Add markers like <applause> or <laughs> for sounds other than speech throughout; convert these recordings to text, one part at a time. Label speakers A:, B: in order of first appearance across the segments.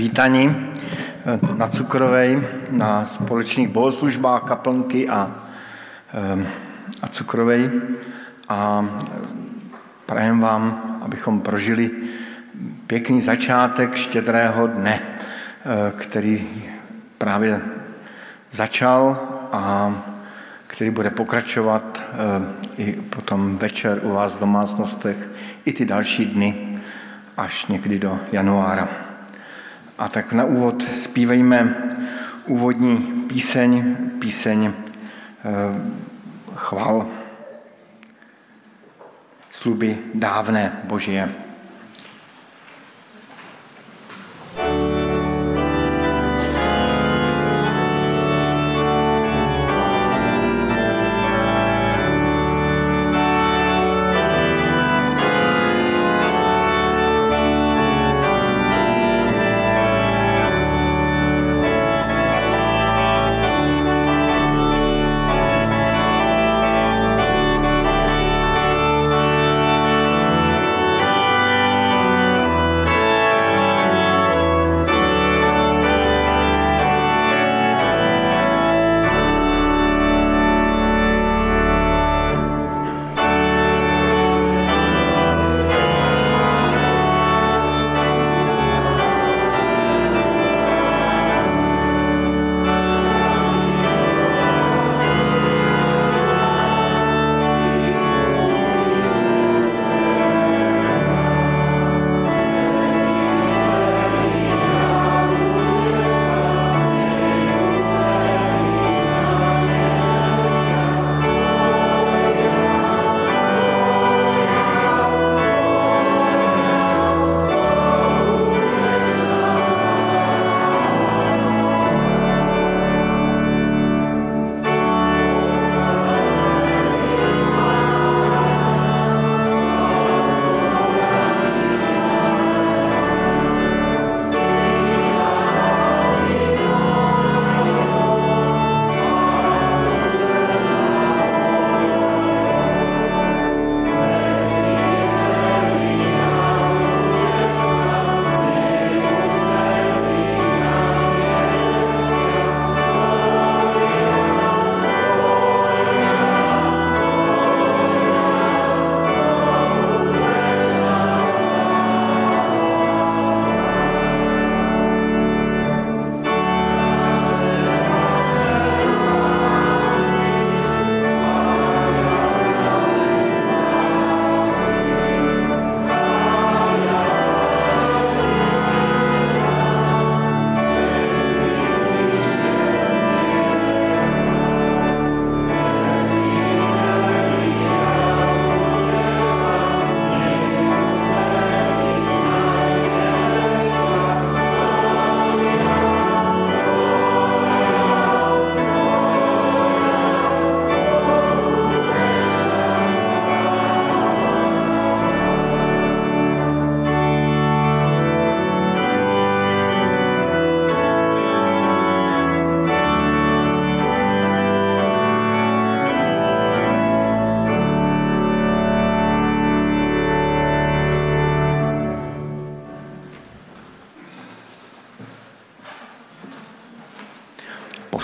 A: Vítaní na Cukrovej, na společných bohoslužbách kaplnky a, a Cukrovej. A prajem vám, abychom prožili pěkný začátek štědrého dne, který právě začal a který bude pokračovat i potom večer u vás v domácnostech, i ty další dny, až někdy do januára. A tak na úvod zpívejme úvodní píseň, píseň chval, sluby dávné Božie.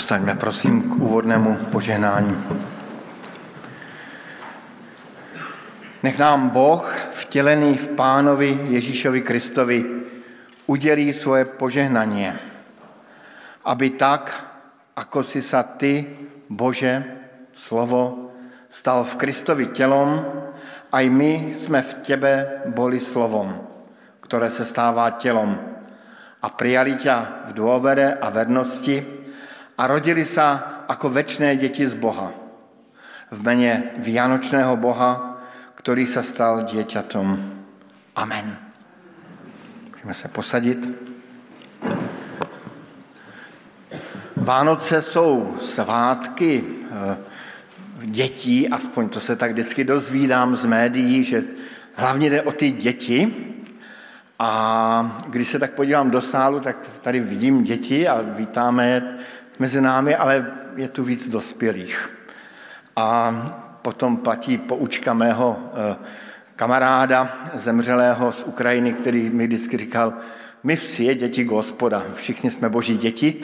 A: Povstaňme prosím k úvodnému požehnání. Nech nám Boh, vtělený v Pánovi Ježíšovi Kristovi, udělí svoje požehnání, aby tak, ako si sa Ty, Bože, slovo, stal v Kristovi tělom, aj my jsme v Tebe boli slovom, ktoré se stává tělom a prijali ťa v dôvere a vernosti, a rodili sa ako väčšné deti z Boha. V mene Vianočného Boha, ktorý sa stal dieťatom. Amen. Můžeme se posadit. Vánoce jsou svátky eh, dětí, aspoň to se tak vždycky dozvídám z médií, že hlavně jde o ty děti. A když se tak podívám do sálu, tak tady vidím děti a vítáme mezi námi, ale je tu víc dospělých. A potom platí poučka mého eh, kamaráda zemřelého z Ukrajiny, který mi vždycky říkal, my vsi je děti Gospoda. Všichni jsme boží děti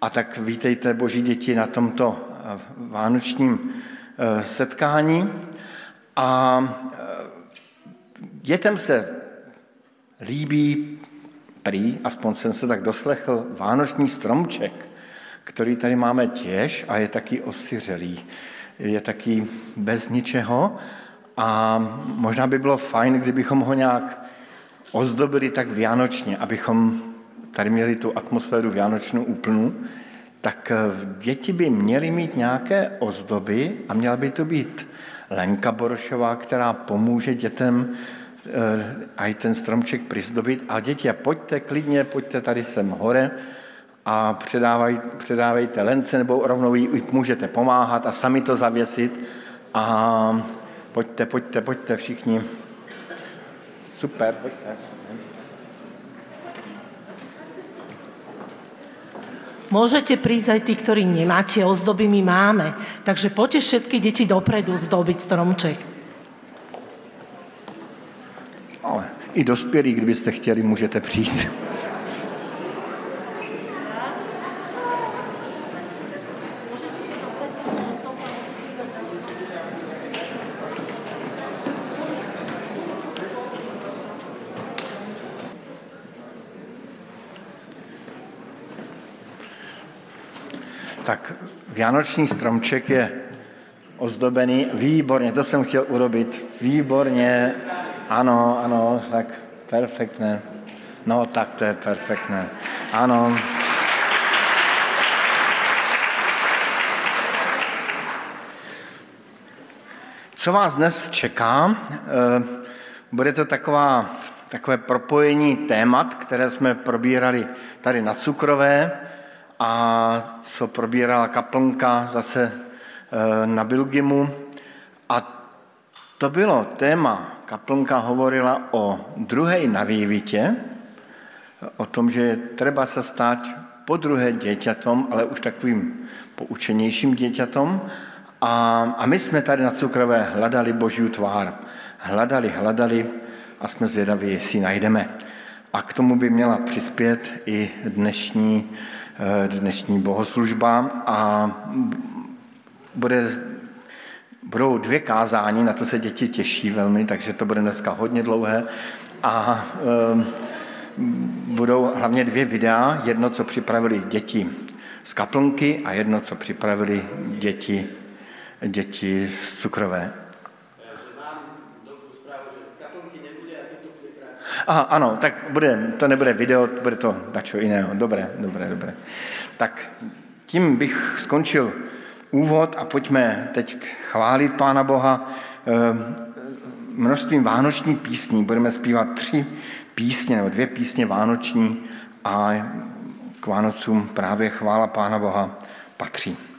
A: a tak vítejte boží děti na tomto eh, vánočním eh, setkání. A dětem se líbí prý, aspoň jsem se tak doslechl, vánoční stromček, který tady máme těž a je taky osiřelý. Je taky bez ničeho a možná by bylo fajn, kdybychom ho nějak ozdobili tak vianočně, abychom tady měli tu atmosféru vianočnou úplnou, tak děti by měly mít nějaké ozdoby a měla by to být Lenka Borošová, která pomůže dětem a i ten stromček prizdobit. A děti, pojďte klidně, pojďte tady sem hore a předávaj, předávejte lence, nebo rovnou jí můžete pomáhat a sami to zavěsit. A pojďte, pojďte, pojďte všichni. Super, pojďte.
B: Môžete prísť aj tí, ktorí nemáte ozdoby, my máme. Takže poďte všetky deti dopredu zdobiť stromček.
A: Ale i dospělí, kdybyste chtěli, můžete přijít. Tak Vianoční stromček je ozdobený. Výborně, to jsem chtěl urobit. Výborně. Ano, ano, tak perfektné. No, tak to je perfektné. Ano. Co vás dnes čeká? Eh, bude to taková, takové propojení témat, které jsme probírali tady na Cukrové a co probírala kaplnka zase eh, na Bilgimu. A to bylo téma kaplnka hovorila o druhej navývite, o tom, že je treba sa stať po druhé dieťatom, ale už takovým poučenějším dieťatom. A, a my jsme tady na Cukrové hledali Božiu tvár. Hledali, hledali a jsme zvědaví, jestli najdeme. A k tomu by měla přispět i dnešní, eh, dnešní bohoslužba a bude Budou dvě kázání, na to se děti těší velmi, takže to bude dneska hodně dlouhé. A e, budou hlavně dvě videa, jedno, co připravili děti z kaplnky a jedno, co připravili děti, děti z cukrové. Aha, ano, tak bude, to nebude video, bude to dačo jiného. Dobré, dobré, dobré. Tak tím bych skončil úvod a pojďme teď chválit Pána Boha ehm, množstvím vánoční písní. Budeme zpívat tři písně, nebo dvě písně vánoční a k Vánocům právě chvála Pána Boha patří.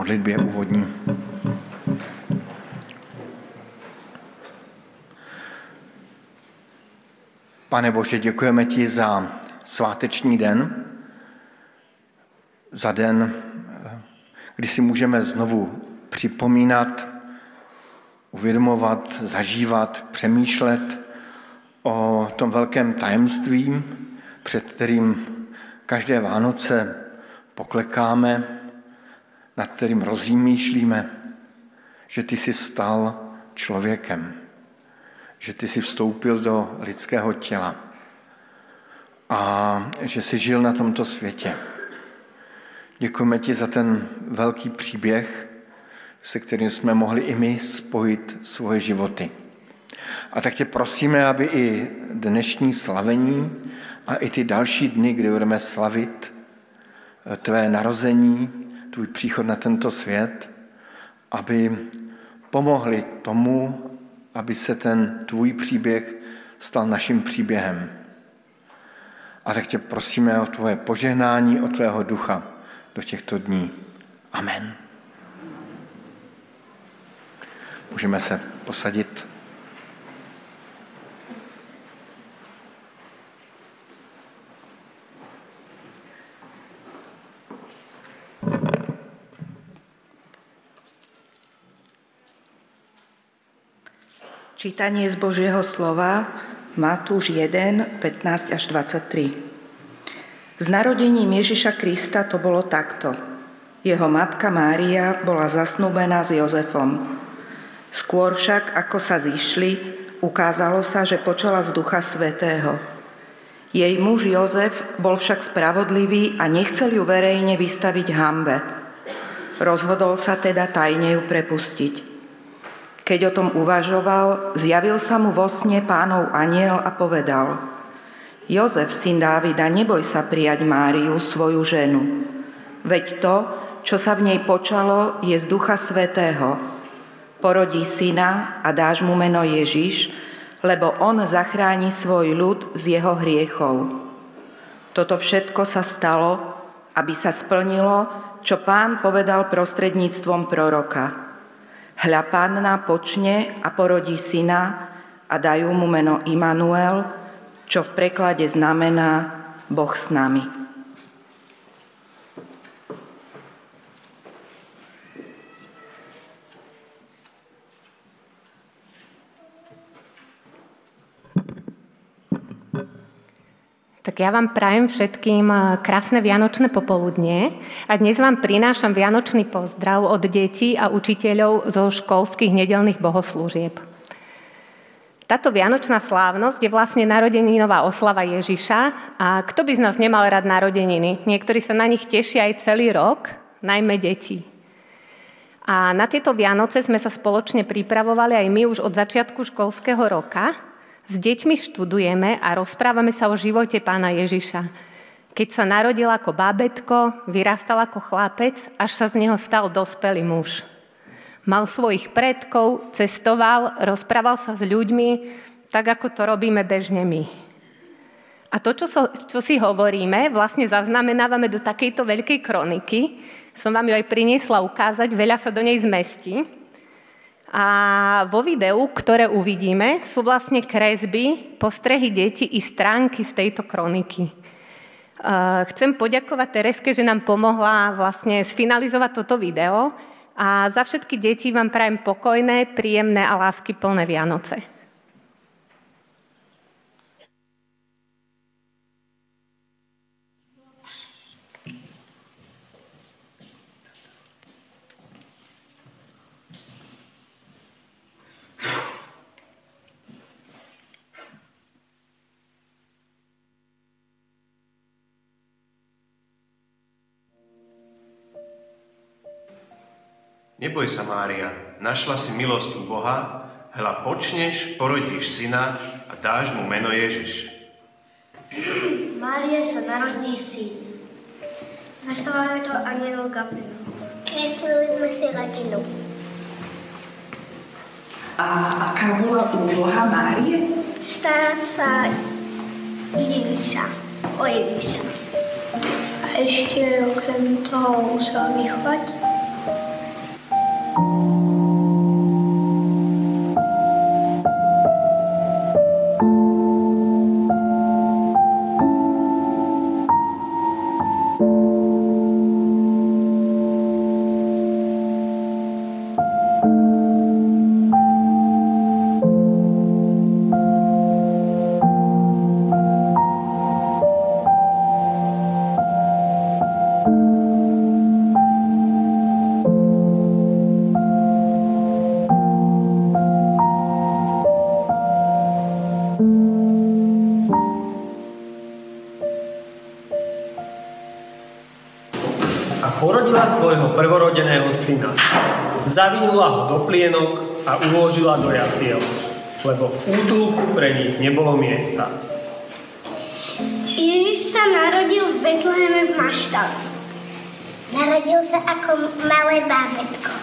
A: Modlitbě úvodní. Pane Bože, děkujeme ti za sváteční den, za den, kdy si můžeme znovu připomínat, uvědomovat, zažívat, přemýšlet o tom velkém tajemství, před kterým každé Vánoce poklekáme, nad kterým rozjímýšlíme, že ty jsi stal člověkem, že ty jsi vstoupil do lidského těla a že jsi žil na tomto světě. Děkujeme ti za ten velký příběh, se kterým jsme mohli i my spojit svoje životy. A tak tě prosíme, aby i dnešní slavení a i ty další dny, kdy budeme slavit eh, tvé narození, tvůj příchod na tento svět, aby pomohli tomu, aby se ten tvůj příběh stal naším příběhem. A tak tě prosíme o tvoje požehnání, o tvého ducha do těchto dní. Amen. Můžeme se posadit.
C: Čítanie z Božieho slova Matúš 1, 15 až 23. Z narodením Ježiša Krista to bolo takto. Jeho matka Mária bola zasnúbená s Jozefom. Skôr však, ako sa zišli, ukázalo sa, že počala z Ducha Svetého. Jej muž Jozef bol však spravodlivý a nechcel ju verejne vystaviť hambe. Rozhodol sa teda tajne ju prepustiť. Keď o tom uvažoval, zjavil sa mu vo sne pánov aniel a povedal Jozef, syn Dávida, neboj sa prijať Máriu, svoju ženu. Veď to, čo sa v nej počalo, je z Ducha Svetého. Porodí syna a dáš mu meno Ježiš, lebo on zachráni svoj ľud z jeho hriechov. Toto všetko sa stalo, aby sa splnilo, čo pán povedal prostredníctvom proroka. Hľa panna počne a porodí syna a dajú mu meno Immanuel, čo v preklade znamená Boh s nami.
D: Ja vám prajem všetkým eh, krásne vianočné popoludnie a dnes vám prinášam vianočný pozdrav od detí a učiteľov zo školských nedelných bohoslúžieb. Táto vianočná slávnosť je vlastne narodeninová oslava Ježiša a kto by z nás nemal rád narodeniny? Niektorí sa na nich tešia aj celý rok, najmä deti. A na tieto Vianoce sme sa spoločne pripravovali aj my už od začiatku školského roka – s deťmi študujeme a rozprávame sa o živote pána Ježiša. Keď sa narodil ako bábetko, vyrastal ako chlapec, až sa z neho stal dospelý muž. Mal svojich predkov, cestoval, rozprával sa s ľuďmi, tak ako to robíme bežne my. A to, čo, so, čo si hovoríme, vlastne zaznamenávame do takejto veľkej kroniky. Som vám ju aj priniesla ukázať, veľa sa do nej zmestí. A vo videu, ktoré uvidíme, sú vlastne kresby, postrehy detí i stránky z tejto kroniky. Chcem poďakovať Tereske, že nám pomohla vlastne sfinalizovať toto video a za všetky deti vám prajem pokojné, príjemné a lásky plné Vianoce.
E: Neboj sa, Mária, našla si milosť u Boha, hľa počneš, porodíš syna a dáš mu meno Ježiš.
F: Mária sa narodí syn. Zvestováme to aniel Gabriel. Kreslili sme si rodinu.
C: A aká bola úloha Márie?
F: Starať sa Ježiša, o Ježiša. A ešte okrem toho musela vychovať? Thank you.
G: Syna. Zavinula ho do plienok a uložila do jasiel, lebo v útulku pre nich nebolo miesta.
F: Ježiš sa narodil v Betleheme v Maštale. Narodil sa ako malé bábetko.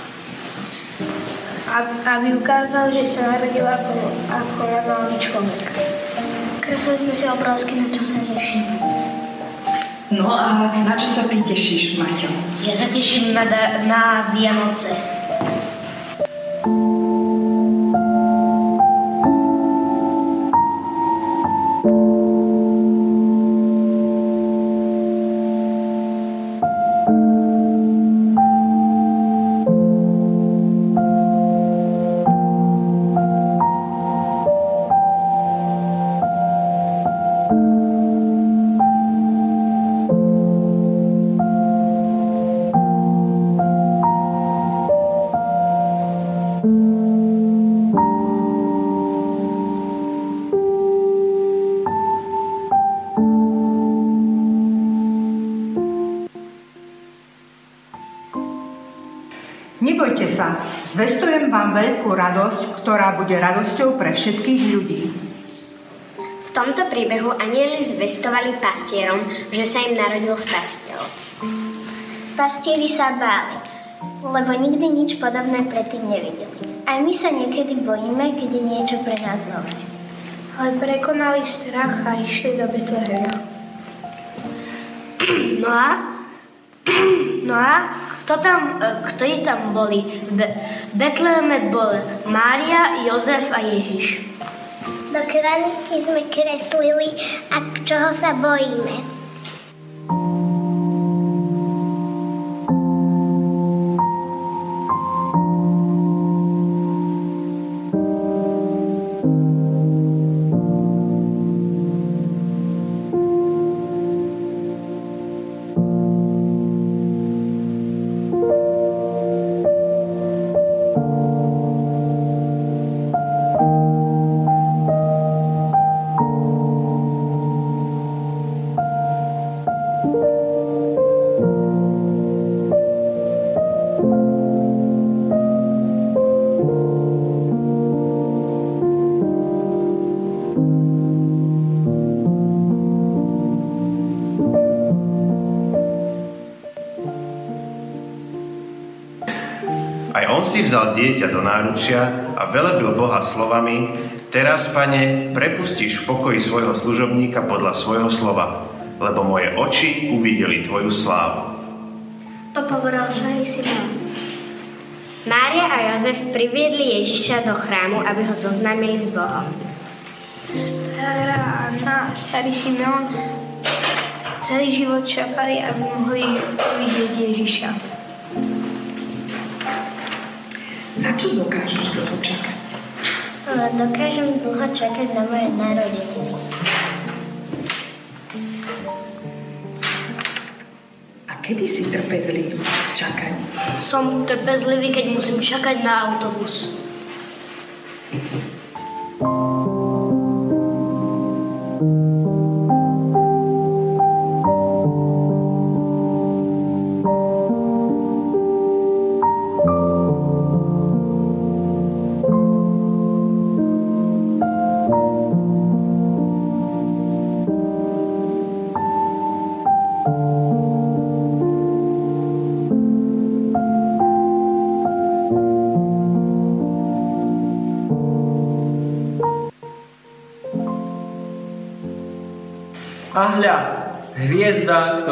F: Aby ukázal, že sa narodil ako, ako normálny človek. Kreslili sme si obrázky, na čo sa tešíme.
C: No a na čo sa ty tešíš, Maťo?
F: Ja sa teším na, na Vianoce.
C: Zvestujem vám veľkú radosť, ktorá bude radosťou pre všetkých ľudí.
F: V tomto príbehu anieli zvestovali pastierom, že sa im narodil spasiteľ. Pastieri sa báli, lebo nikdy nič podobné predtým nevideli. Aj my sa niekedy bojíme, keď je niečo pre nás nové. Ale prekonali strach a išli do Betlehema. No a? <clears throat> No a? Kto tam, e, ktorí tam boli? Be- Betleheme bol Mária, Jozef a Ježiš. Do kraniky sme kreslili a čoho sa bojíme.
E: Náručia a velebil Boha slovami, teraz, pane, prepustíš v pokoji svojho služobníka podľa svojho slova, lebo moje oči uvideli tvoju slávu.
F: To povedal sa Simón. Mária a Jozef priviedli Ježiša do chrámu, aby ho zoznámili s Bohom. Stará Anna a starý Simón celý život čakali, aby mohli uvidieť Ježiša.
C: Čo dokážeš dlho čakať?
F: Dokážem dlho čakať na moje narodeniny.
C: A kedy si trpezlivý v čakaní?
F: Som trpezlivý, keď musím čakať na autobus.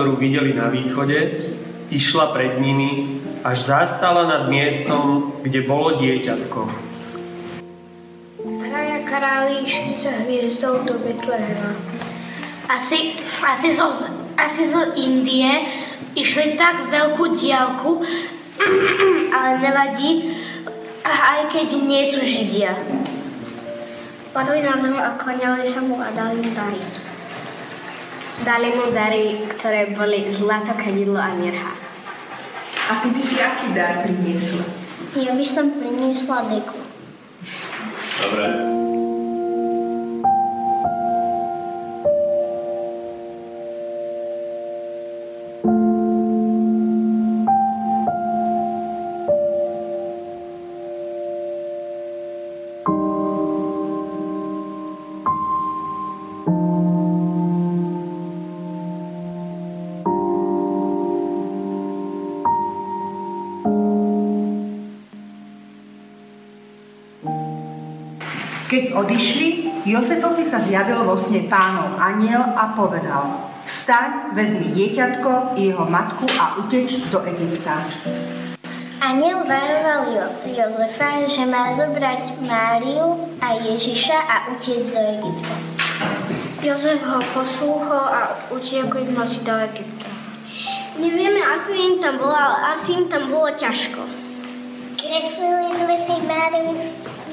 G: Ktorú videli na východe, išla pred nimi, až zastala nad miestom, kde bolo dieťatko.
F: Traja králi išli za hviezdou do Betlehema. Asi, asi, zo, asi zo Indie išli tak veľkú diálku, <clears throat> ale nevadí, aj keď nie sú Židia. Padli na zem a klaniali sa mu a dali mu dary. Dali mu dary, ktoré boli zlato, kadidlo a mirha.
C: A ty by si aký dar priniesla?
F: Ja by som priniesla deku.
E: Dobre.
C: Keď odišli, Jozefovi sa zjavil vo sne pánov aniel a povedal, vstaň, vezmi dieťatko i jeho matku a uteč do Egypta.
F: Aniel varoval jo- Jozefa, že má zobrať Máriu a Ježiša a utiec do Egypta. Jozef ho poslúchol a utiekli nosi do Egypta. Nevieme, ako im tam bolo, ale asi im tam bolo ťažko. Kreslili sme si Máriu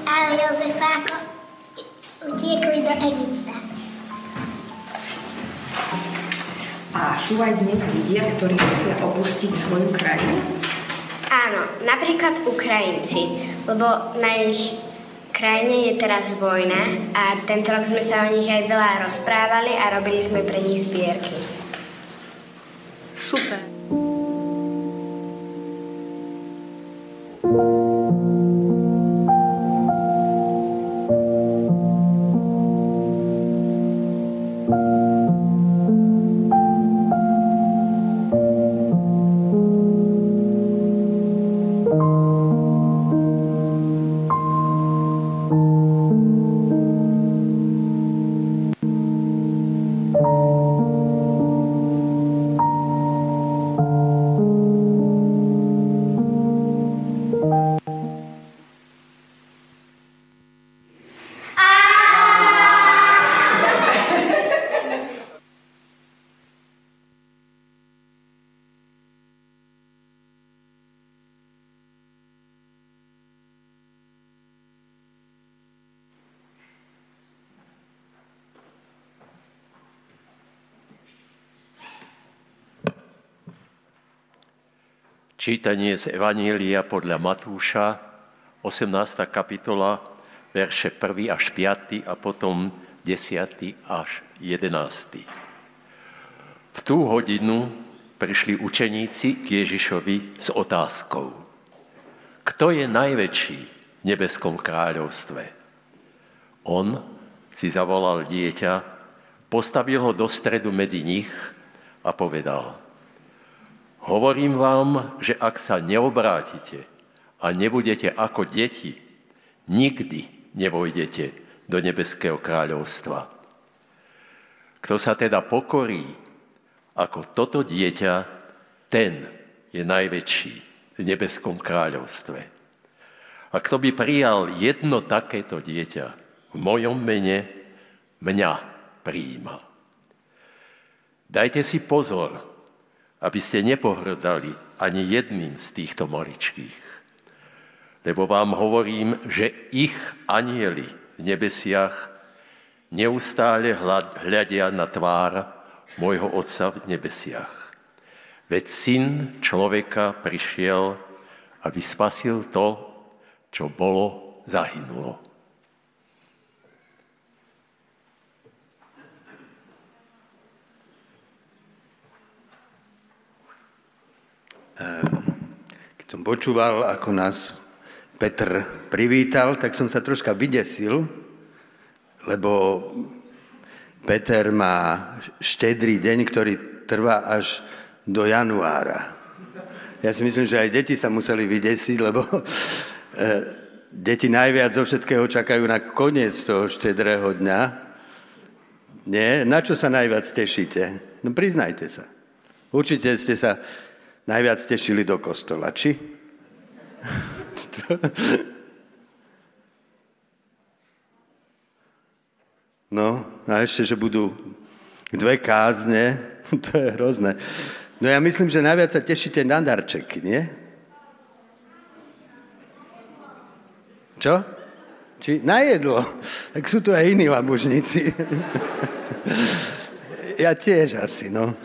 F: a Jozefa, ako utiekli do Egypta.
C: A sú aj dnes ľudia, ktorí musia opustiť svoju krajinu?
F: Áno, napríklad Ukrajinci, lebo na ich krajine je teraz vojna a tento rok sme sa o nich aj veľa rozprávali a robili sme pre nich zbierky.
D: Super.
H: Čítanie z Evanília podľa Matúša, 18. kapitola, verše 1 až 5 a potom 10 až 11. V tú hodinu prišli učeníci k Ježišovi s otázkou. Kto je najväčší v nebeskom kráľovstve? On si zavolal dieťa, postavil ho do stredu medzi nich a povedal – Hovorím vám, že ak sa neobrátite a nebudete ako deti, nikdy nevojdete do nebeského kráľovstva. Kto sa teda pokorí ako toto dieťa, ten je najväčší v nebeskom kráľovstve. A kto by prijal jedno takéto dieťa v mojom mene, mňa prijíma. Dajte si pozor, aby ste nepohrdali ani jedným z týchto maličkých. Lebo vám hovorím, že ich anieli v nebesiach neustále hľadia na tvár môjho Otca v nebesiach. Veď syn človeka prišiel, aby spasil to, čo bolo, zahynulo.
I: Keď som počúval, ako nás Petr privítal, tak som sa troška vydesil, lebo Peter má štedrý deň, ktorý trvá až do januára. Ja si myslím, že aj deti sa museli vydesiť, lebo <laughs> e, deti najviac zo všetkého čakajú na koniec toho štedrého dňa. Nie? Na čo sa najviac tešíte? No priznajte sa. Určite ste sa najviac tešili do kostola, či? <laughs> No, a ešte, že budú dve kázne, <laughs> to je hrozné. No ja myslím, že najviac sa tešíte na darčeky, nie? Čo? Či na jedlo. Tak sú tu aj iní labužníci. <laughs> ja tiež asi, no.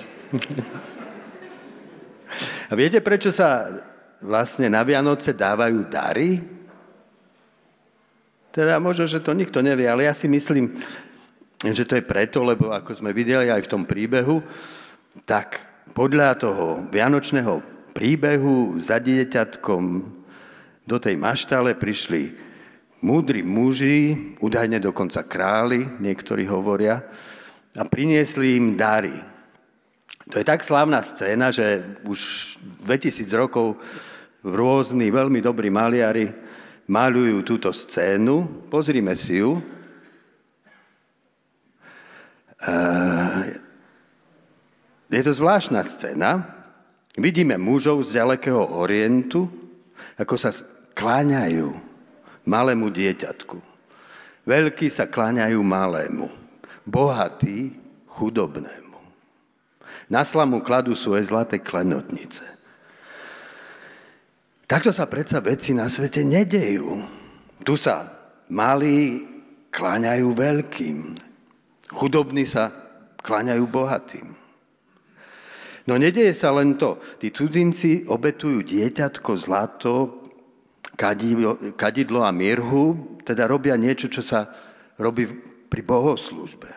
I: A viete, prečo sa vlastne na Vianoce dávajú dary? Teda možno, že to nikto nevie, ale ja si myslím, že to je preto, lebo ako sme videli aj v tom príbehu, tak podľa toho vianočného príbehu za dieťatkom do tej maštale prišli múdri muži, údajne dokonca králi, niektorí hovoria, a priniesli im dary. To je tak slávna scéna, že už 2000 rokov rôzni veľmi dobrí maliari malujú túto scénu. Pozrime si ju. Je to zvláštna scéna. Vidíme mužov z ďalekého orientu, ako sa kláňajú malému dieťatku. Veľkí sa kláňajú malému. Bohatí chudobnému. Na slamu kladú svoje zlaté klenotnice. Takto sa predsa veci na svete nedejú. Tu sa malí kláňajú veľkým. Chudobní sa kláňajú bohatým. No nedeje sa len to. Tí cudzinci obetujú dieťatko, zlato, kadidlo, kadidlo a mirhu, teda robia niečo, čo sa robí pri bohoslužbe.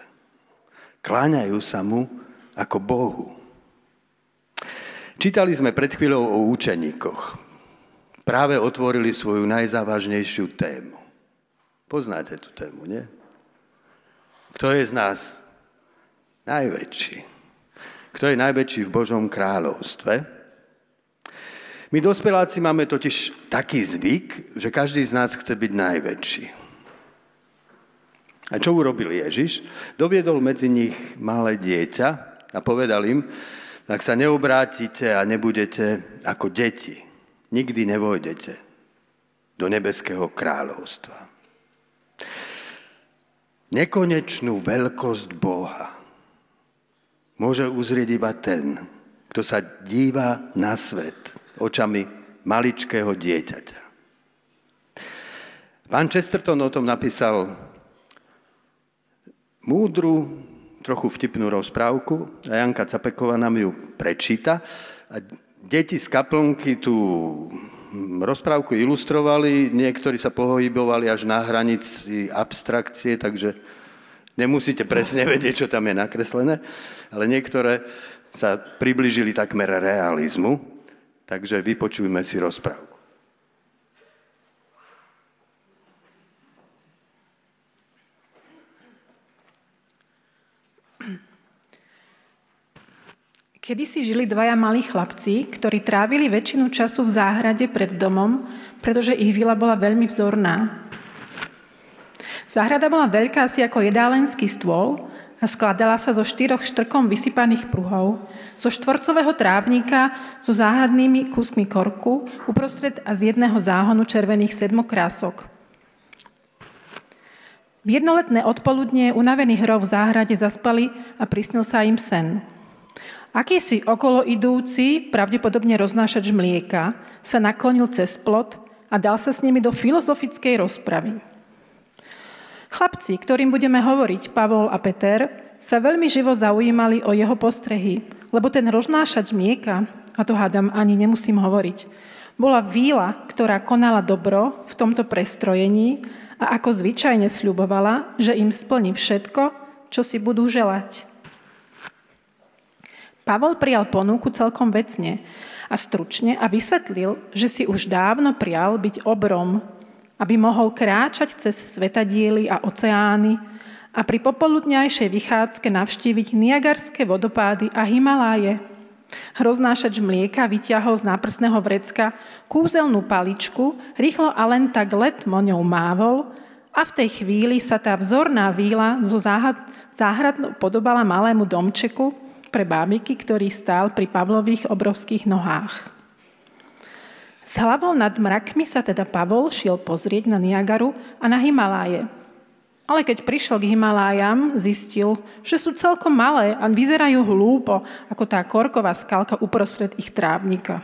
I: Kláňajú sa mu ako Bohu. Čítali sme pred chvíľou o učeníkoch. Práve otvorili svoju najzávažnejšiu tému. Poznáte tú tému, nie? Kto je z nás najväčší? Kto je najväčší v Božom kráľovstve? My dospeláci máme totiž taký zvyk, že každý z nás chce byť najväčší. A čo urobil Ježiš? Doviedol medzi nich malé dieťa a povedal im, ak sa neobrátite a nebudete ako deti, nikdy nevojdete do nebeského kráľovstva. Nekonečnú veľkosť Boha môže uzrieť iba ten, kto sa díva na svet očami maličkého dieťaťa. Pán Chesterton o tom napísal múdru, trochu vtipnú rozprávku a Janka Capeková nám ju prečíta. A deti z kaplnky tú rozprávku ilustrovali, niektorí sa pohybovali až na hranici abstrakcie, takže nemusíte presne vedieť, čo tam je nakreslené, ale niektoré sa približili takmer realizmu, takže vypočujme si rozprávku.
J: Kedy si žili dvaja malí chlapci, ktorí trávili väčšinu času v záhrade pred domom, pretože ich vila bola veľmi vzorná. Záhrada bola veľká asi ako jedálenský stôl a skladala sa zo štyroch štrkom vysypaných pruhov, zo štvorcového trávnika so záhradnými kúskmi korku uprostred a z jedného záhonu červených sedmokrások. V jednoletné odpoludne unavení hrou v záhrade zaspali a prisnil sa im sen. Akýsi okolo idúci, pravdepodobne roznášač mlieka, sa naklonil cez plot a dal sa s nimi do filozofickej rozpravy. Chlapci, ktorým budeme hovoriť, Pavol a Peter, sa veľmi živo zaujímali o jeho postrehy, lebo ten roznášač mlieka, a to hádam ani nemusím hovoriť, bola víla, ktorá konala dobro v tomto prestrojení a ako zvyčajne sľubovala, že im splní všetko, čo si budú želať. Pavol prijal ponuku celkom vecne a stručne a vysvetlil, že si už dávno prijal byť obrom, aby mohol kráčať cez svetadiely a oceány a pri popoludňajšej vychádzke navštíviť Niagarské vodopády a Himaláje. Roznášač mlieka vyťahol z náprsného vrecka kúzelnú paličku, rýchlo a len tak letmo ňou mávol a v tej chvíli sa tá vzorná víla zo záhradnou podobala malému domčeku, pre bábiky, ktorý stál pri Pavlových obrovských nohách. S hlavou nad mrakmi sa teda Pavol šiel pozrieť na Niagaru a na Himaláje. Ale keď prišiel k Himalájam, zistil, že sú celkom malé a vyzerajú hlúpo, ako tá korková skalka uprostred ich trávnika.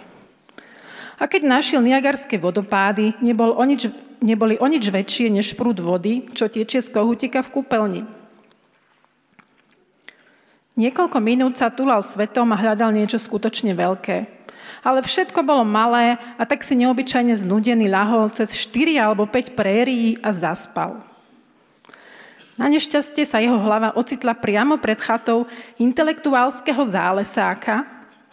J: A keď našiel Niagarské vodopády, nebol o nič, neboli o nič väčšie než prúd vody, čo tečie z kohutika v kúpeľni. Niekoľko minút sa tulal svetom a hľadal niečo skutočne veľké. Ale všetko bolo malé a tak si neobyčajne znudený lahol cez 4 alebo 5 prérií a zaspal. Na nešťastie sa jeho hlava ocitla priamo pred chatou intelektuálskeho zálesáka,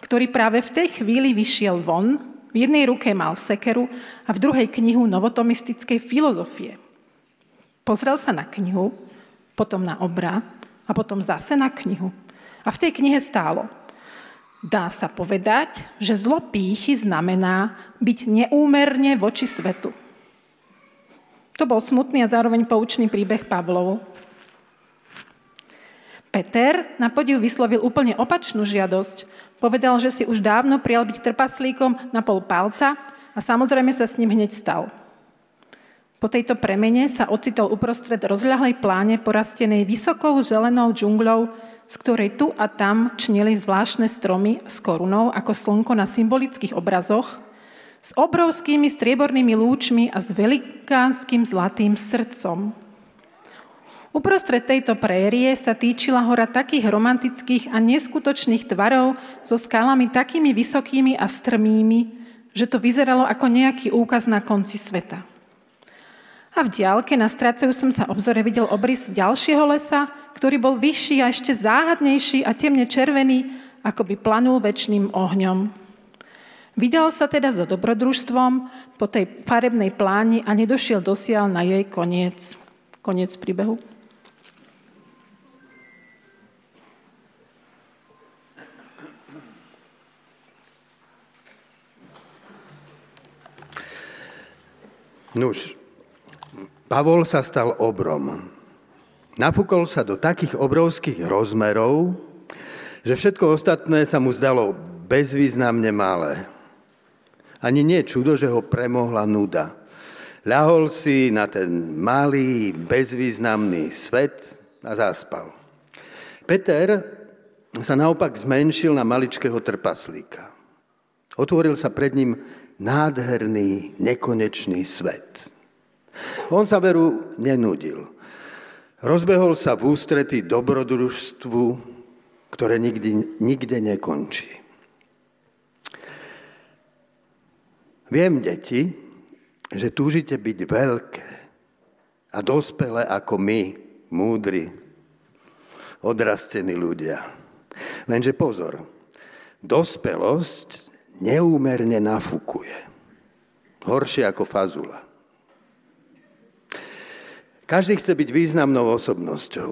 J: ktorý práve v tej chvíli vyšiel von, v jednej ruke mal sekeru a v druhej knihu novotomistickej filozofie. Pozrel sa na knihu, potom na obra a potom zase na knihu. A v tej knihe stálo – Dá sa povedať, že zlo pýchy znamená byť neúmerne voči svetu. To bol smutný a zároveň poučný príbeh Pavlov. Peter na podiv vyslovil úplne opačnú žiadosť. Povedal, že si už dávno prijal byť trpaslíkom na pol palca a samozrejme sa s ním hneď stal. Po tejto premene sa ocitol uprostred rozľahlej pláne porastenej vysokou zelenou džungľou, z ktorej tu a tam čnili zvláštne stromy s korunou ako slnko na symbolických obrazoch, s obrovskými striebornými lúčmi a s velikánskym zlatým srdcom. Uprostred tejto prérie sa týčila hora takých romantických a neskutočných tvarov so skalami takými vysokými a strmými, že to vyzeralo ako nejaký úkaz na konci sveta. A v diálke na strácajúcom sa obzore videl obrys ďalšieho lesa, ktorý bol vyšší a ešte záhadnejší a temne červený, ako by planul väčšným ohňom. Vydal sa teda za dobrodružstvom po tej farebnej pláni a nedošiel dosiaľ na jej koniec. Koniec príbehu.
I: Nuž, Pavol sa stal obrom. Nafúkol sa do takých obrovských rozmerov, že všetko ostatné sa mu zdalo bezvýznamne malé. Ani nie čudo, že ho premohla nuda. Ľahol si na ten malý, bezvýznamný svet a zaspal. Peter sa naopak zmenšil na maličkého trpaslíka. Otvoril sa pred ním nádherný, nekonečný svet. On sa veru nenudil. Rozbehol sa v ústrety dobrodružstvu, ktoré nikdy, nikde nekončí. Viem, deti, že túžite byť veľké a dospelé ako my, múdri, odrastení ľudia. Lenže pozor, dospelosť neúmerne nafúkuje. Horšie ako fazula. Každý chce byť významnou osobnosťou.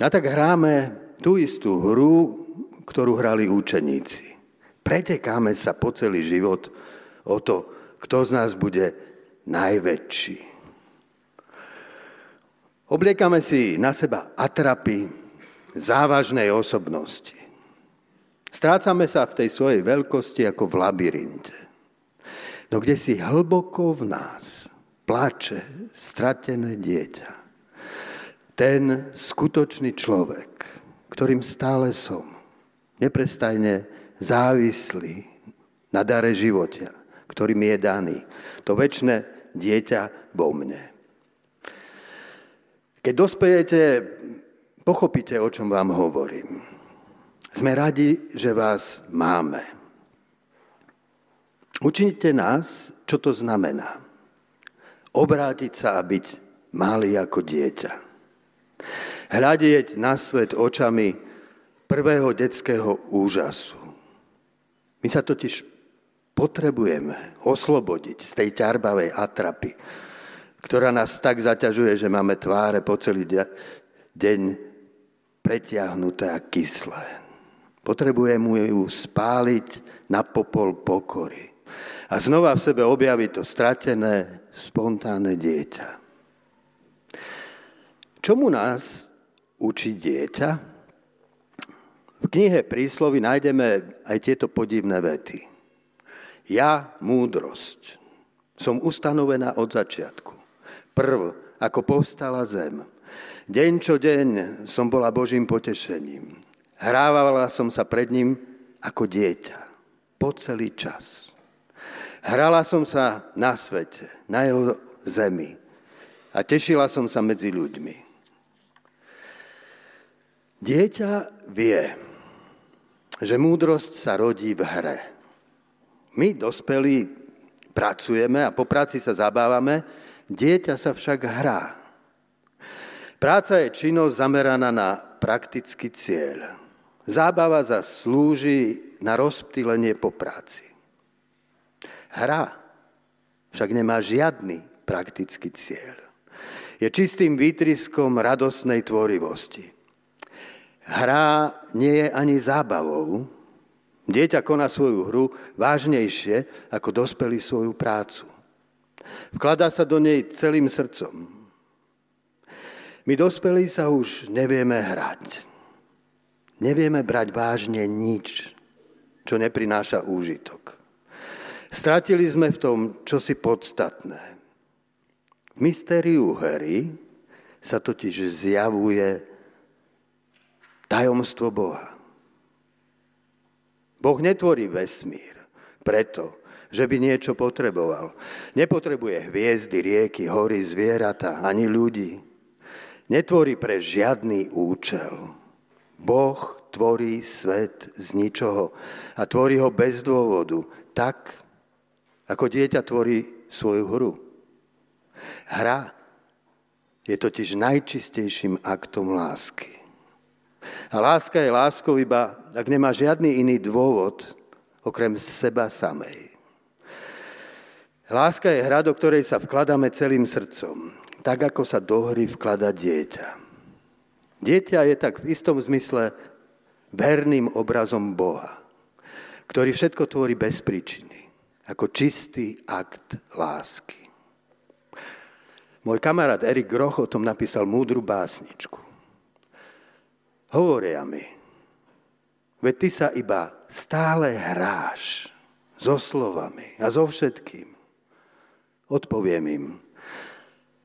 I: A tak hráme tú istú hru, ktorú hrali účeníci. Pretekáme sa po celý život o to, kto z nás bude najväčší. Obliekame si na seba atrapy závažnej osobnosti. Strácame sa v tej svojej veľkosti ako v labyrinte. No kde si hlboko v nás plače stratené dieťa. Ten skutočný človek, ktorým stále som, neprestajne závislý na dare života, ktorý mi je daný. To väčšie dieťa vo mne. Keď dospejete, pochopíte, o čom vám hovorím. Sme radi, že vás máme. Učinite nás, čo to znamená obrátiť sa a byť malý ako dieťa. Hľadieť na svet očami prvého detského úžasu. My sa totiž potrebujeme oslobodiť z tej ťarbavej atrapy, ktorá nás tak zaťažuje, že máme tváre po celý deň pretiahnuté a kyslé. Potrebujeme ju spáliť na popol pokory a znova v sebe objaviť to stratené, spontánne dieťa. Čomu nás učí dieťa? V knihe príslovy nájdeme aj tieto podivné vety. Ja, múdrosť, som ustanovená od začiatku. Prv, ako povstala zem. Deň čo deň som bola Božím potešením. Hrávala som sa pred ním ako dieťa. Po celý čas. Hrala som sa na svete, na jeho zemi. A tešila som sa medzi ľuďmi. Dieťa vie, že múdrosť sa rodí v hre. My, dospelí, pracujeme a po práci sa zabávame, dieťa sa však hrá. Práca je činnosť zameraná na praktický cieľ. Zábava za slúži na rozptýlenie po práci. Hra však nemá žiadny praktický cieľ. Je čistým výtriskom radosnej tvorivosti. Hra nie je ani zábavou. Dieťa koná svoju hru vážnejšie, ako dospelí svoju prácu. Vkladá sa do nej celým srdcom. My dospelí sa už nevieme hrať. Nevieme brať vážne nič, čo neprináša úžitok. Stratili sme v tom čosi podstatné. V mystériu hry sa totiž zjavuje tajomstvo Boha. Boh netvorí vesmír preto, že by niečo potreboval. Nepotrebuje hviezdy, rieky, hory, zvieratá, ani ľudí. Netvorí pre žiadny účel. Boh tvorí svet z ničoho a tvorí ho bez dôvodu, tak, ako dieťa tvorí svoju hru. Hra je totiž najčistejším aktom lásky. A láska je láskou iba, ak nemá žiadny iný dôvod, okrem seba samej. Láska je hra, do ktorej sa vkladáme celým srdcom, tak ako sa do hry vklada dieťa. Dieťa je tak v istom zmysle verným obrazom Boha, ktorý všetko tvorí bez príčiny, ako čistý akt lásky. Môj kamarát Erik Groch o tom napísal múdru básničku. Hovoria mi, veď ty sa iba stále hráš so slovami a so všetkým. Odpoviem im,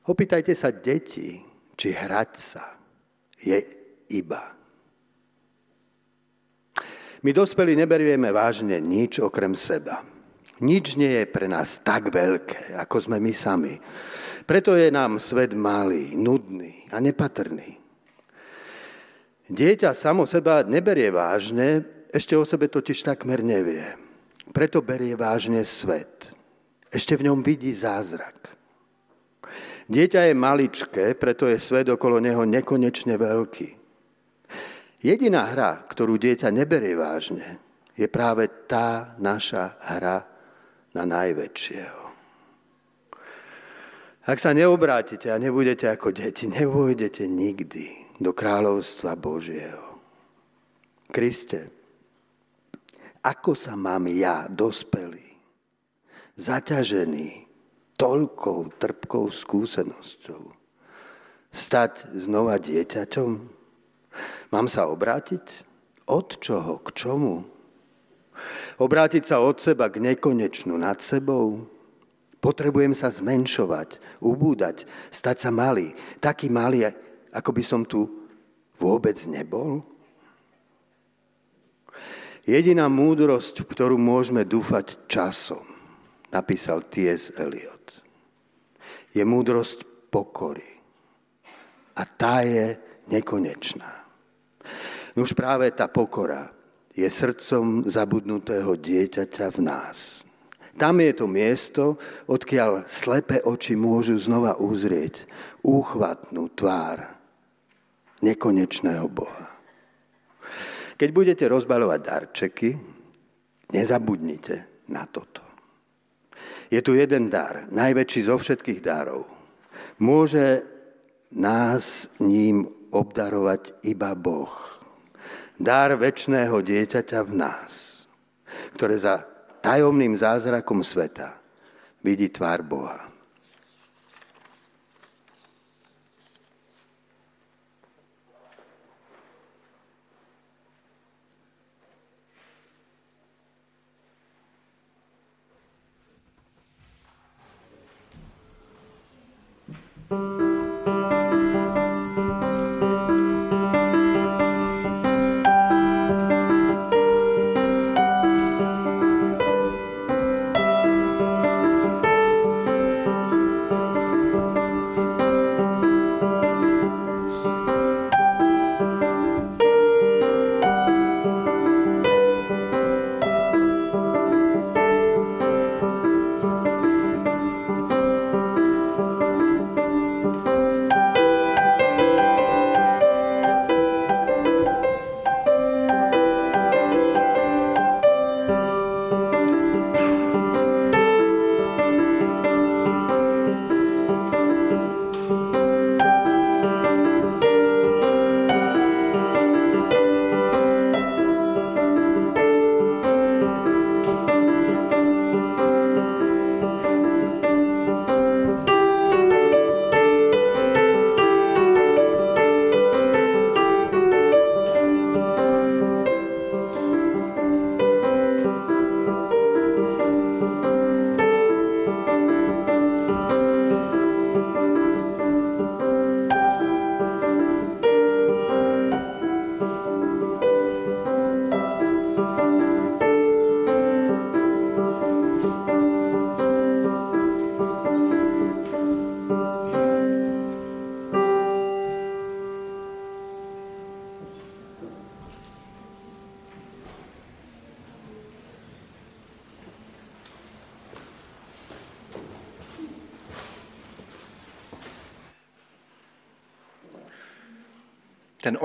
I: opýtajte sa deti, či hrať sa je iba. My dospelí neberieme vážne nič okrem seba. Nič nie je pre nás tak veľké, ako sme my sami. Preto je nám svet malý, nudný a nepatrný. Dieťa samo seba neberie vážne, ešte o sebe totiž takmer nevie. Preto berie vážne svet. Ešte v ňom vidí zázrak. Dieťa je maličké, preto je svet okolo neho nekonečne veľký. Jediná hra, ktorú dieťa neberie vážne, je práve tá naša hra na najväčšieho. Ak sa neobrátite a nebudete ako deti, nevojdete nikdy do kráľovstva Božieho. Kriste, ako sa mám ja, dospelý, zaťažený toľkou trpkou skúsenosťou, stať znova dieťaťom? Mám sa obrátiť? Od čoho? K čomu? Obrátiť sa od seba k nekonečnú nad sebou? Potrebujem sa zmenšovať, ubúdať, stať sa malý, taký malý, ako by som tu vôbec nebol? Jediná múdrosť, v ktorú môžeme dúfať časom, napísal T.S. Eliot, je múdrosť pokory. A tá je nekonečná. Už práve tá pokora je srdcom zabudnutého dieťaťa v nás. Tam je to miesto, odkiaľ slepé oči môžu znova uzrieť úchvatnú tvár nekonečného Boha. Keď budete rozbalovať darčeky, nezabudnite na toto. Je tu jeden dar, najväčší zo všetkých darov. Môže nás ním obdarovať iba Boh dar väčšného dieťaťa v nás, ktoré za tajomným zázrakom sveta vidí tvár Boha.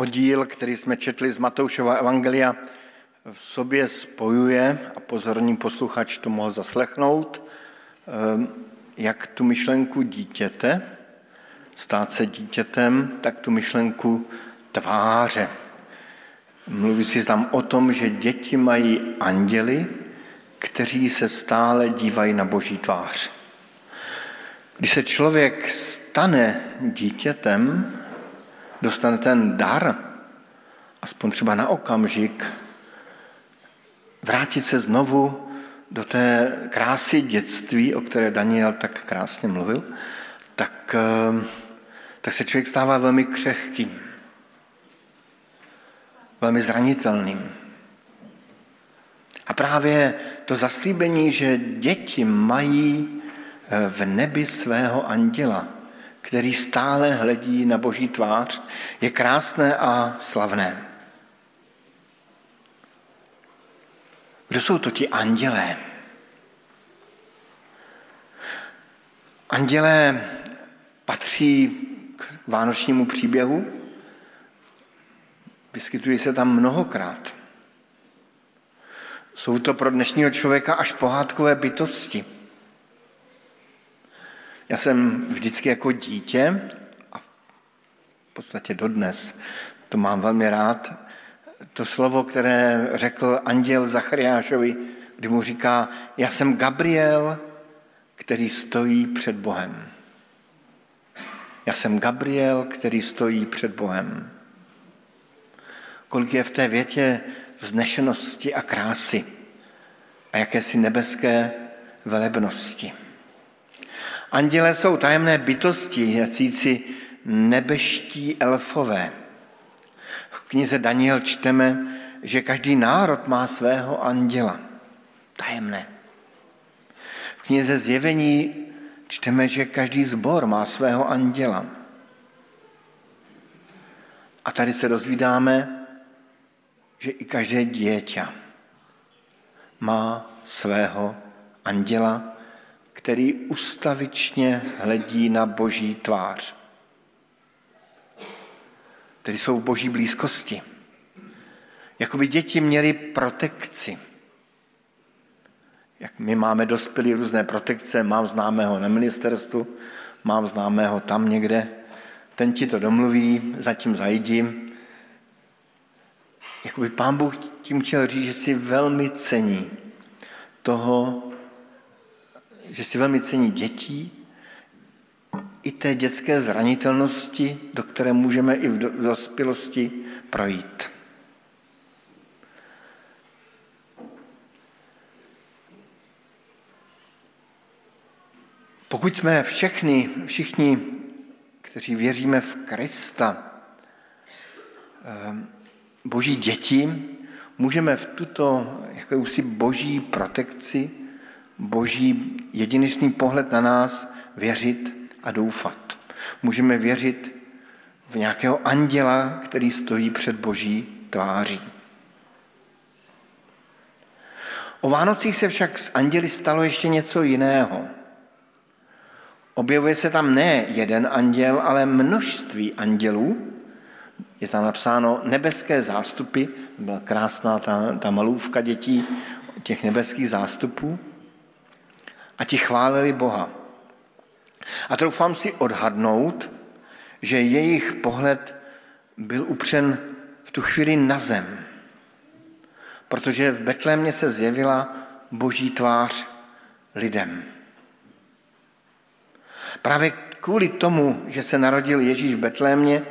A: oddíl, který jsme četli z Matoušova Evangelia, v sobě spojuje, a pozorný posluchač to mohl zaslechnout, ehm, jak tu myšlenku dítěte, stát se dítětem, tak tu myšlenku tváře. Mluví si tam o tom, že děti mají anděly, kteří se stále dívají na boží tvář. Když se člověk stane dítětem, dostane ten dar, aspoň třeba na okamžik, vrátit se znovu do té krásy dětství, o které Daniel tak krásně mluvil, tak, eh, tak se člověk stává velmi křehkým, velmi zranitelným. A právě to zaslíbení, že děti mají eh, v nebi svého anděla, který stále hledí na boží tvář, je krásné a slavné. Kdo jsou to ti andělé? Andělé patří k vánočnímu příběhu, vyskytují se tam mnohokrát. Jsou to pro dnešního člověka až pohádkové bytosti. Já jsem vždycky jako dítě, a v podstatě dodnes, to mám velmi rád, to slovo, které řekl anděl Zachariášovi, kdy mu říká, já jsem Gabriel, který stojí před Bohem. Já jsem Gabriel, který stojí před Bohem. Kolik je v té větě vznešenosti a krásy a jakési nebeské velebnosti. Anděle jsou tajemné bytosti, jacíci nebeští elfové. V knize Daniel čteme, že každý národ má svého anděla. Tajemné. V knize Zjevení čteme, že každý zbor má svého anděla. A tady se dozvídáme, že i každé dieťa má svého anděla, který ustavičně hledí na boží tvář. Tedy jsou v boží blízkosti. Jakoby děti měly protekci. Jak my máme dospělí různé protekce, mám známého na ministerstvu, mám známého tam někde, ten ti to domluví, zatím zajdím. Jakoby pán Bůh tím chtěl říct, že si velmi cení toho, že si velmi cení dětí, i té dětské zranitelnosti, do které můžeme i v dospělosti projít. Pokud jsme všechny, všichni kteří věříme v Krista, ehm, boží děti, můžeme v tuto jakousi boží protekci, boží jedinečný pohled na nás věřit a doufat. Můžeme věřit v nějakého anděla, který stojí před boží tváří. O Vánocích se však s anděli stalo ještě něco jiného. Objevuje se tam ne jeden anděl, ale množství andělů. Je tam napsáno nebeské zástupy, byla krásná ta, ta malůvka dětí těch nebeských zástupů. A ti chválili Boha. A troufám si odhadnout, že jejich pohled byl upřen v tu chvíli na zem, protože v Betlémě se zjevila boží tvář lidem. Právě kvůli tomu, že se narodil Ježíš v Betlémě,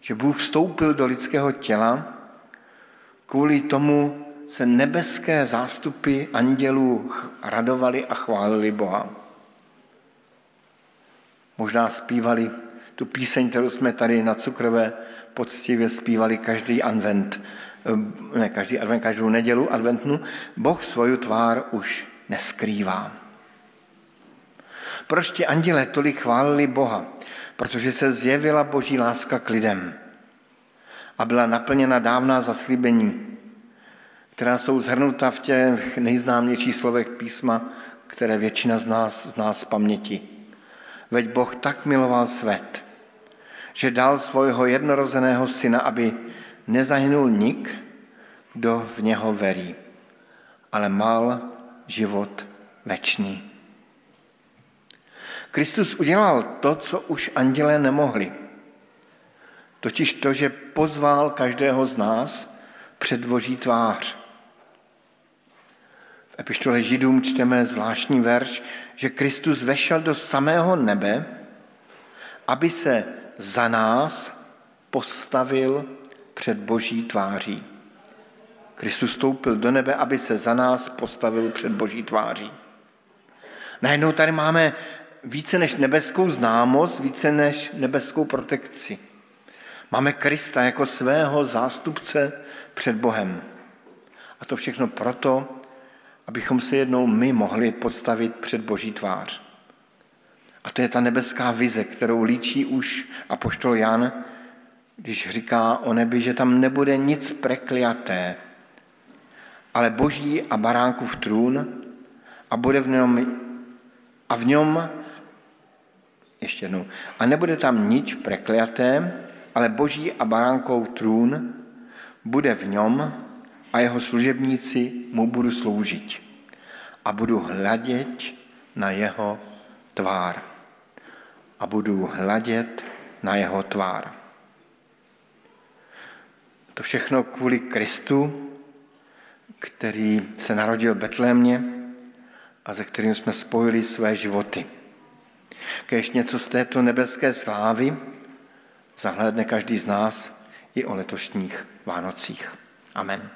A: že Bůh vstoupil do lidského těla, kvůli tomu se nebeské zástupy andělů radovali a chválili Boha. Možná zpívali tu píseň, kterou jsme tady na Cukrové poctivě zpívali každý advent, eh, ne každý advent, každou nedělu adventnu, Boh svoju tvár už neskrývá. Proč ti anděle tolik chválili Boha? Protože se zjevila boží láska k lidem a byla naplněna dávná zaslíbení, která jsou zhrnuta v těch nejznámějších slovech písma, které většina z nás zná z paměti. Veď Boh tak miloval svět, že dal svojho jednorozeného syna, aby nezahynul nik, kdo v něho verí, ale mal život večný. Kristus udělal to, co už andělé nemohli. Totiž to, že pozval každého z nás před Boží tvář. Epištole Židům čteme zvláštní verš, že Kristus vešel do samého nebe, aby se za nás postavil před Boží tváří. Kristus stoupil do nebe, aby se za nás postavil před Boží tváří. Najednou tady máme více než nebeskou známost, více než nebeskou protekci. Máme Krista jako svého zástupce před Bohem. A to všechno proto, abychom se jednou my mohli postavit před Boží tvář. A to je ta nebeská vize, kterou líčí už apoštol Jan, když říká o nebi, že tam nebude nic prekliaté, ale boží a baránkův trůn a bude v něm a v něm ještě jednou. A nebude tam nič prekliaté, ale boží a baránkou trůn bude v něm a jeho služebníci mu budu sloužit. A budu hledět na jeho tvár. A budu hledět na jeho tvár. To všechno kvůli Kristu, který se narodil v Betlémě a ze kterým jsme spojili své životy. Kež něco z této nebeské slávy zahlédne každý z nás i o letošních Vánocích. Amen.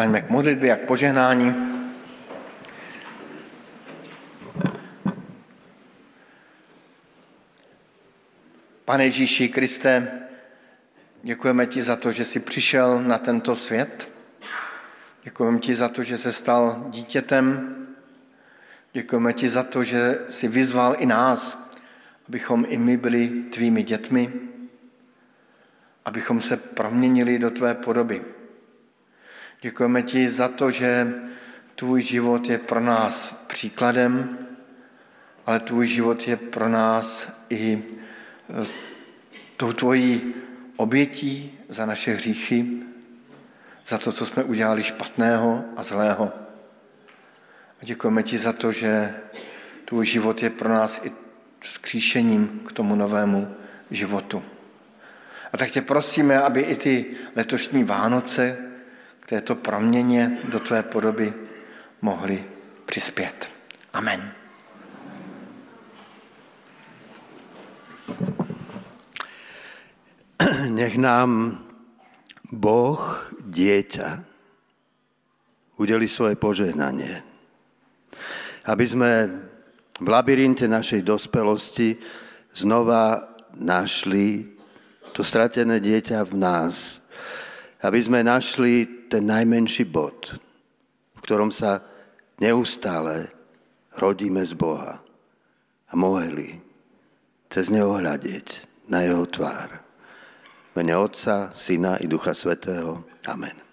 A: Postaňme k modlitbě a k požehnání. Pane Ježíši Kriste, děkujeme ti za to, že jsi přišel na tento svět. Děkujeme ti za to, že se stal dítětem. Děkujeme ti za to, že jsi vyzval i nás, abychom i my byli tvými dětmi, abychom se proměnili do tvé podoby. Děkujeme ti za to, že tvůj život je pro nás příkladem, ale tvůj život je pro nás i e, tou tvojí obětí za naše hříchy, za to, co jsme udělali špatného a zlého. A děkujeme ti za to, že tvůj život je pro nás i vzkříšením k tomu novému životu. A tak tě prosíme, aby i ty letošní Vánoce této proměně do tvé podoby mohly přispět. Amen. <clears throat>
I: Nech nám Boh dieťa udeli svoje požehnanie. Aby sme v labyrinte našej dospelosti znova našli to stratené dieťa v nás. Aby sme našli ten najmenší bod, v ktorom sa neustále rodíme z Boha a mohli cez neho hľadiť na jeho tvár. Mene Otca, Syna i Ducha Svetého. Amen.